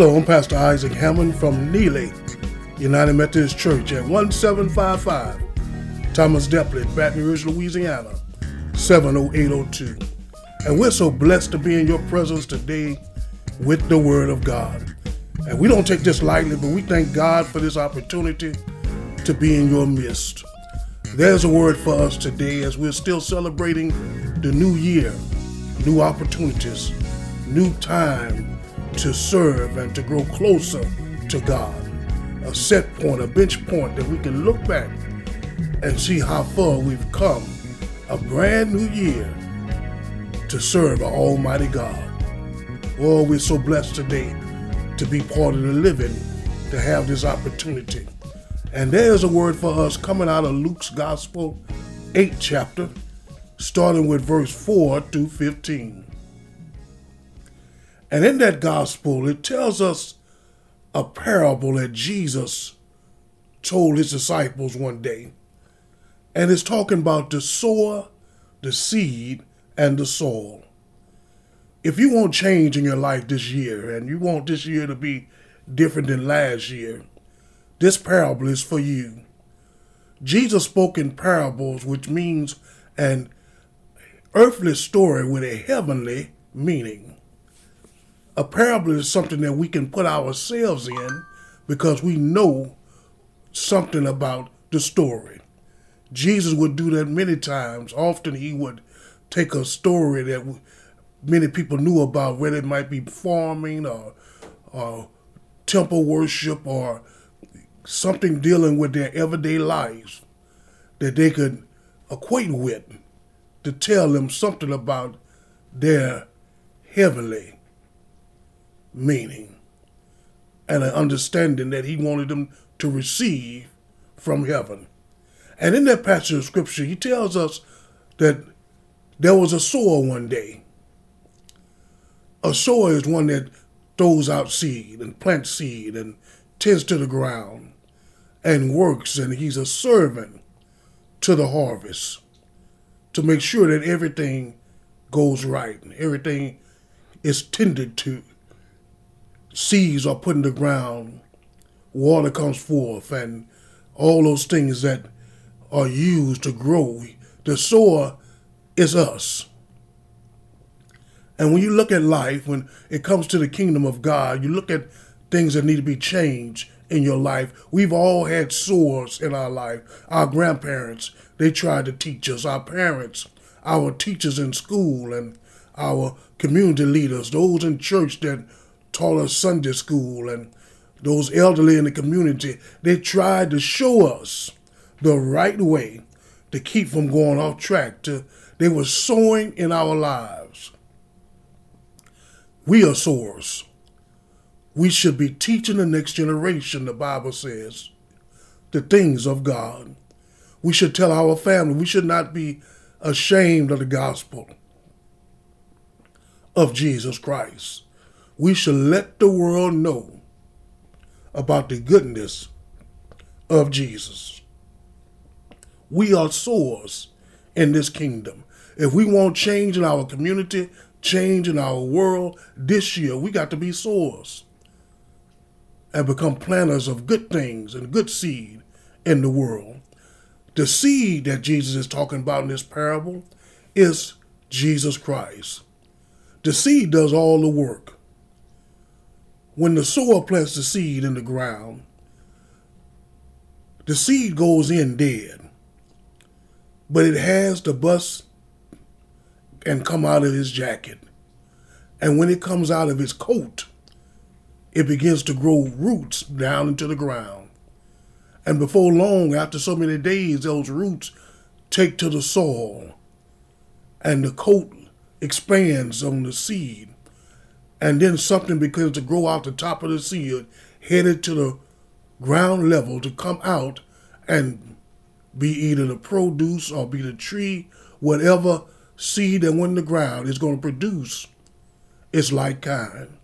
Hello, I'm Pastor Isaac Hammond from Neely United Methodist Church at 1755 Thomas Delpit, Baton Rouge, Louisiana 70802. And we're so blessed to be in your presence today with the Word of God. And we don't take this lightly, but we thank God for this opportunity to be in your midst. There's a word for us today as we're still celebrating the new year, new opportunities, new time to serve and to grow closer to God. A set point, a bench point that we can look back and see how far we've come. A brand new year to serve our Almighty God. Oh, we're so blessed today to be part of the living, to have this opportunity. And there's a word for us coming out of Luke's Gospel, 8th chapter, starting with verse 4 to 15. And in that gospel, it tells us a parable that Jesus told his disciples one day. And it's talking about the sower, the seed, and the soil. If you want change in your life this year, and you want this year to be different than last year, this parable is for you. Jesus spoke in parables, which means an earthly story with a heavenly meaning. A parable is something that we can put ourselves in because we know something about the story. Jesus would do that many times. Often he would take a story that many people knew about, whether it might be farming or, or temple worship or something dealing with their everyday lives that they could equate with to tell them something about their heavenly meaning and an understanding that he wanted them to receive from heaven. And in that passage of scripture, he tells us that there was a sower one day. A sower is one that throws out seed and plants seed and tends to the ground and works, and he's a servant to the harvest to make sure that everything goes right and everything is tended to. Seeds are put in the ground, water comes forth, and all those things that are used to grow. The sower is us. And when you look at life, when it comes to the kingdom of God, you look at things that need to be changed in your life. We've all had sores in our life. Our grandparents, they tried to teach us. Our parents, our teachers in school, and our community leaders, those in church that taught us Sunday school, and those elderly in the community, they tried to show us the right way to keep from going off track. To they were sowing in our lives. We are sowers we should be teaching the next generation, the Bible says, the things of God. We should tell our family, we should not be ashamed of the gospel of Jesus Christ. We should let the world know about the goodness of Jesus. We are sowers in this kingdom. If we want change in our community, change in our world this year, we got to be sowers and become planters of good things and good seed in the world. The seed that Jesus is talking about in this parable is Jesus Christ. The seed does all the work. When the sower plants the seed in the ground, the seed goes in dead, but it has to bust and come out of his jacket. And when it comes out of his coat, it begins to grow roots down into the ground. And before long, after so many days, those roots take to the soil and the coat expands on the seed. And then something begins to grow out the top of the seed, headed to the ground level to come out and be either the produce or be the tree, whatever seed that went in the ground is going to produce its like kind.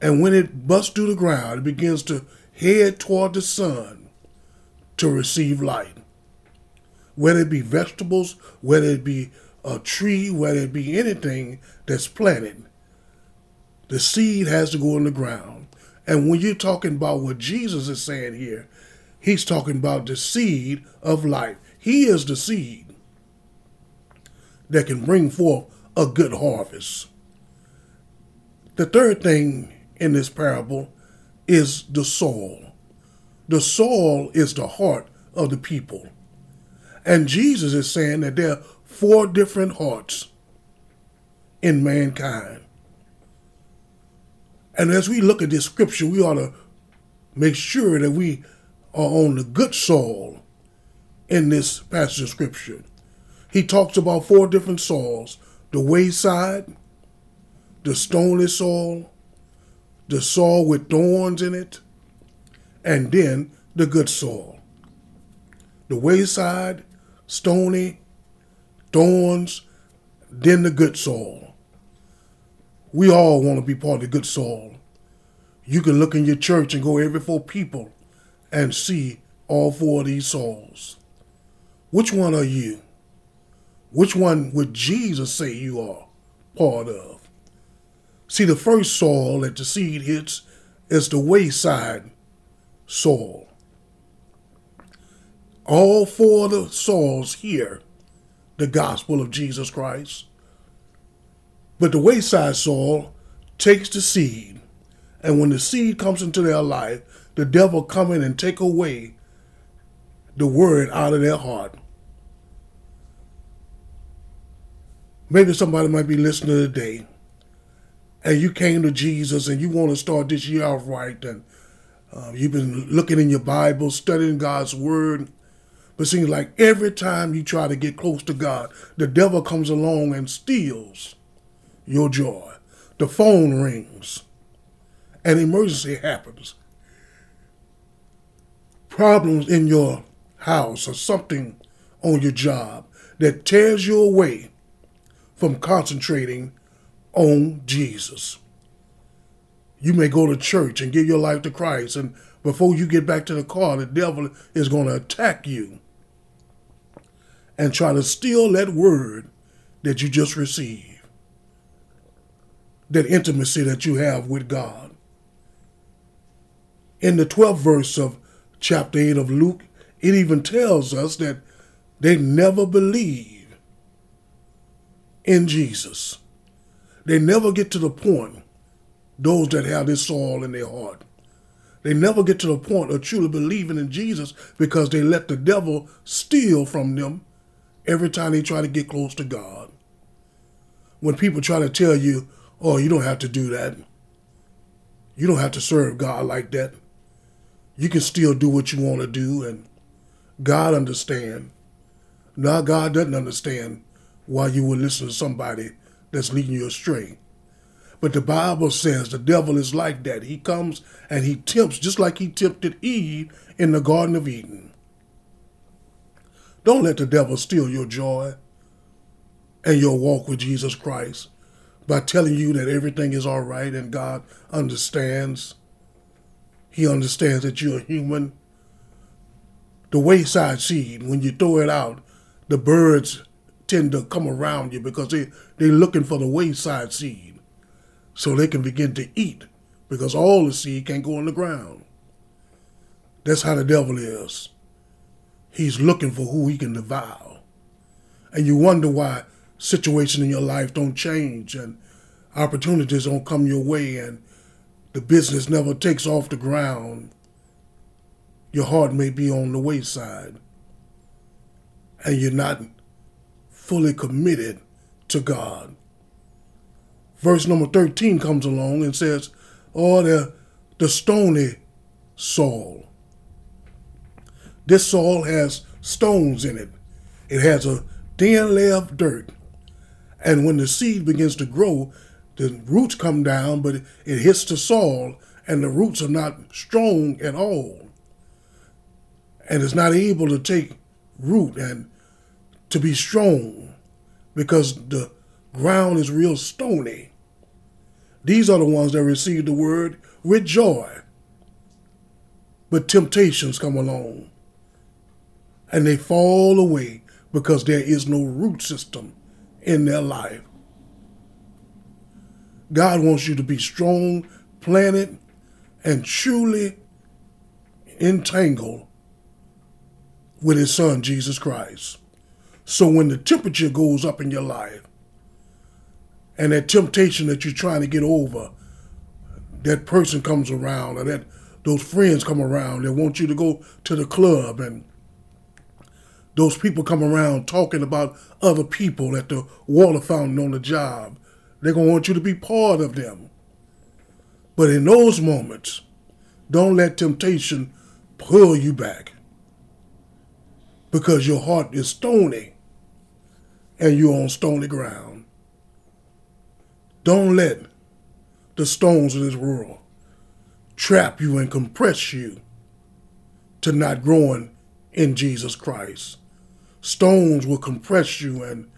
And when it busts through the ground, it begins to head toward the sun to receive light. Whether it be vegetables, whether it be a tree, whether it be anything that's planted, The seed has to go in the ground. And when you're talking about what Jesus is saying here, he's talking about the seed of life. He is the seed that can bring forth a good harvest. The third thing in this parable is the soul. The soul is the heart of the people. And Jesus is saying that there are four different hearts in mankind. And as we look at this scripture, we ought to make sure that we are on the good soil in this passage of scripture. He talks about four different soils the wayside, the stony soil, the soil with thorns in it, and then the good soil. The wayside, stony, thorns, then the good soil. We all want to be part of the good soil. You can look in your church and go every four people and see all four of these souls. Which one are you? Which one would Jesus say you are part of? See, the first soil that the seed hits is the wayside soil. All four of the souls hear the gospel of Jesus Christ. But the wayside soil takes the seed, and when the seed comes into their life, the devil come in and take away the word out of their heart. Maybe somebody might be listening today, and you came to Jesus and you want to start this year off right, and uh, you've been looking in your Bible, studying God's Word, but seems like every time you try to get close to God, the devil comes along and steals your joy. The phone rings, an emergency happens, problems in your house or something on your job that tears you away from concentrating on Jesus. You may go to church and give your life to Christ, and before you get back to the car, the devil is going to attack you and try to steal that word that you just received, that intimacy that you have with God. In the 12th verse of chapter 8 of Luke, it even tells us that they never believe in Jesus. They never get to the point, those that have this soul in their heart. They never get to the point of truly believing in Jesus because they let the devil steal from them every time they try to get close to God. When people try to tell you, oh, you don't have to do that. You don't have to serve God like that. You can still do what you want to do and God understand. Now God doesn't understand why you would listen to somebody that's leading you astray. But the Bible says the devil is like that. He comes and he tempts just like he tempted Eve in the Garden of Eden. Don't let the devil steal your joy and your walk with Jesus Christ by telling you that everything is all right and God understands. He understands that you're human. The wayside seed, when you throw it out, the birds tend to come around you because they, they're looking for the wayside seed so they can begin to eat because all the seed can't go in the ground. That's how the devil is. He's looking for who he can devour. And you wonder why situations in your life don't change and opportunities don't come your way and the business never takes off the ground. Your heart may be on the wayside and you're not fully committed to God. Verse number 13 comes along and says, Oh, the, the stony soul. This soil has stones in it. It has a thin layer of dirt. And when the seed begins to grow, the roots come down, but it hits the soil, and the roots are not strong at all. And it's not able to take root and to be strong because the ground is real stony. These are the ones that receive the word with joy. But temptations come along and they fall away because there is no root system in their life. God wants you to be strong, planted, and truly entangled with his son, Jesus Christ. So when the temperature goes up in your life and that temptation that you're trying to get over, that person comes around or that those friends come around that want you to go to the club and those people come around talking about other people at the water fountain on the job. They're going to want you to be part of them. But in those moments, don't let temptation pull you back because your heart is stony and you're on stony ground. Don't let the stones of this world trap you and compress you to not growing in Jesus Christ. Stones will compress you and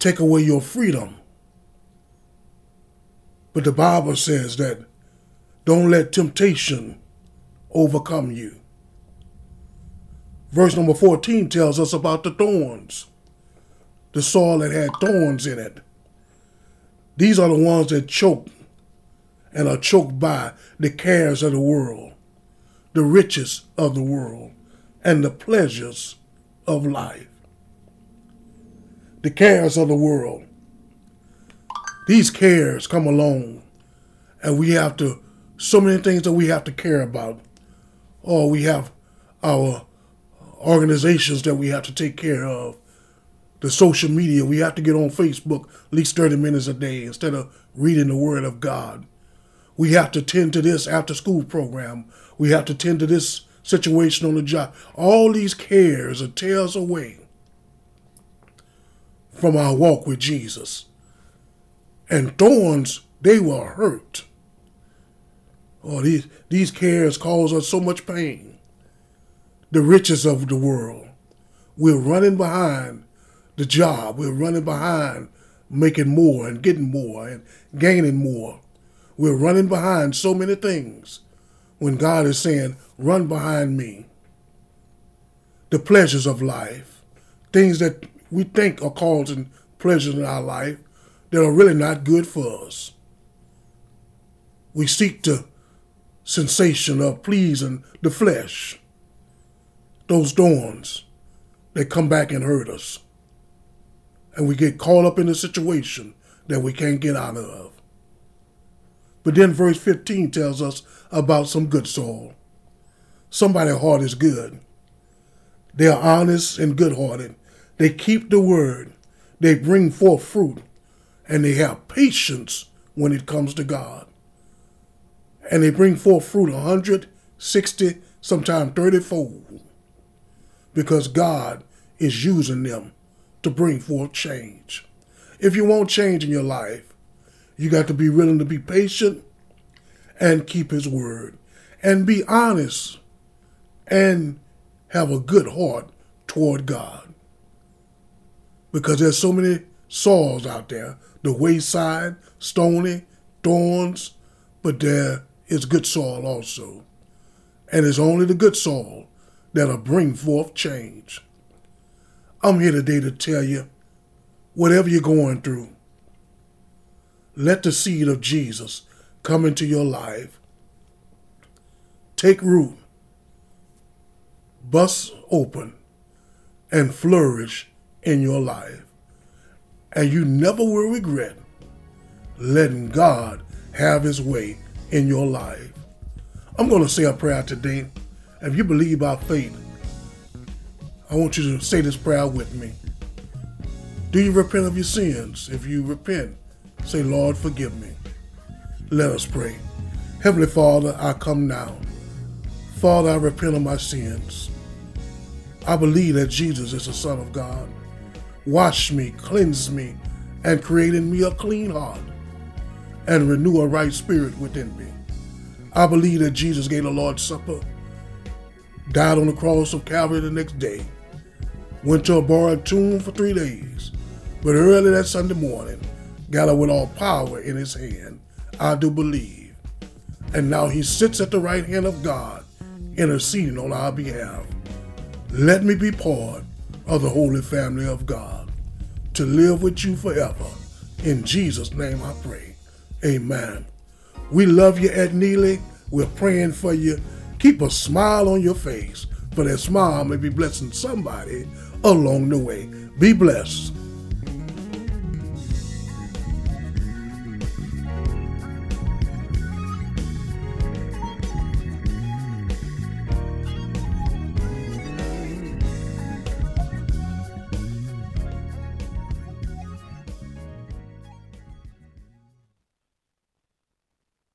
take away your freedom. But the Bible says that don't let temptation overcome you. Verse number 14 tells us about the thorns, the soil that had thorns in it. These are the ones that choke and are choked by the cares of the world, the riches of the world, and the pleasures of life. The cares of the world. These cares come along, and we have to, so many things that we have to care about. Or we have our organizations that we have to take care of. The social media, we have to get on Facebook at least 30 minutes a day instead of reading the Word of God. We have to tend to this after school program. We have to tend to this situation on the job. All these cares are tears away from our walk with Jesus. And thorns, they will hurt. Oh, these, these cares cause us so much pain the riches of the world. We're running behind the job. We're running behind making more and getting more and gaining more. We're running behind so many things when God is saying, run behind me. The pleasures of life, things that we think are causing pleasures in our life that are really not good for us. We seek the sensation of pleasing the flesh those thorns, they come back and hurt us. And we get caught up in a situation that we can't get out of. But then verse 15 tells us about some good soul. Somebody's heart is good. They are honest and good hearted. They keep the word. They bring forth fruit. And they have patience when it comes to God. And they bring forth fruit 160, sometimes 30 fold because God is using them to bring forth change. If you want change in your life, you got to be willing to be patient and keep His word and be honest and have a good heart toward God. Because there's so many soils out there, the wayside, stony, thorns, but there is good soil also. And it's only the good soil that'll bring forth change. I'm here today to tell you whatever you're going through, let the seed of Jesus come into your life. Take root, bust open, and flourish in your life. And you never will regret letting God have his way in your life. I'm going to say a prayer today if you believe by faith, I want you to say this prayer with me. Do you repent of your sins? If you repent, say, Lord, forgive me. Let us pray. Heavenly Father, I come now. Father, I repent of my sins. I believe that Jesus is the Son of God. Wash me, cleanse me, and create in me a clean heart and renew a right spirit within me. I believe that Jesus gave the Lord's Supper died on the cross of Calvary the next day, went to a borrowed tomb for three days, but early that Sunday morning, got up with all power in his hand. I do believe. And now he sits at the right hand of God, interceding on our behalf. Let me be part of the holy family of God, to live with you forever In Jesus' name I pray. Amen. We love you at Neely. We're praying for you. Keep a smile on your face, for that smile may be blessing somebody along the way. Be blessed.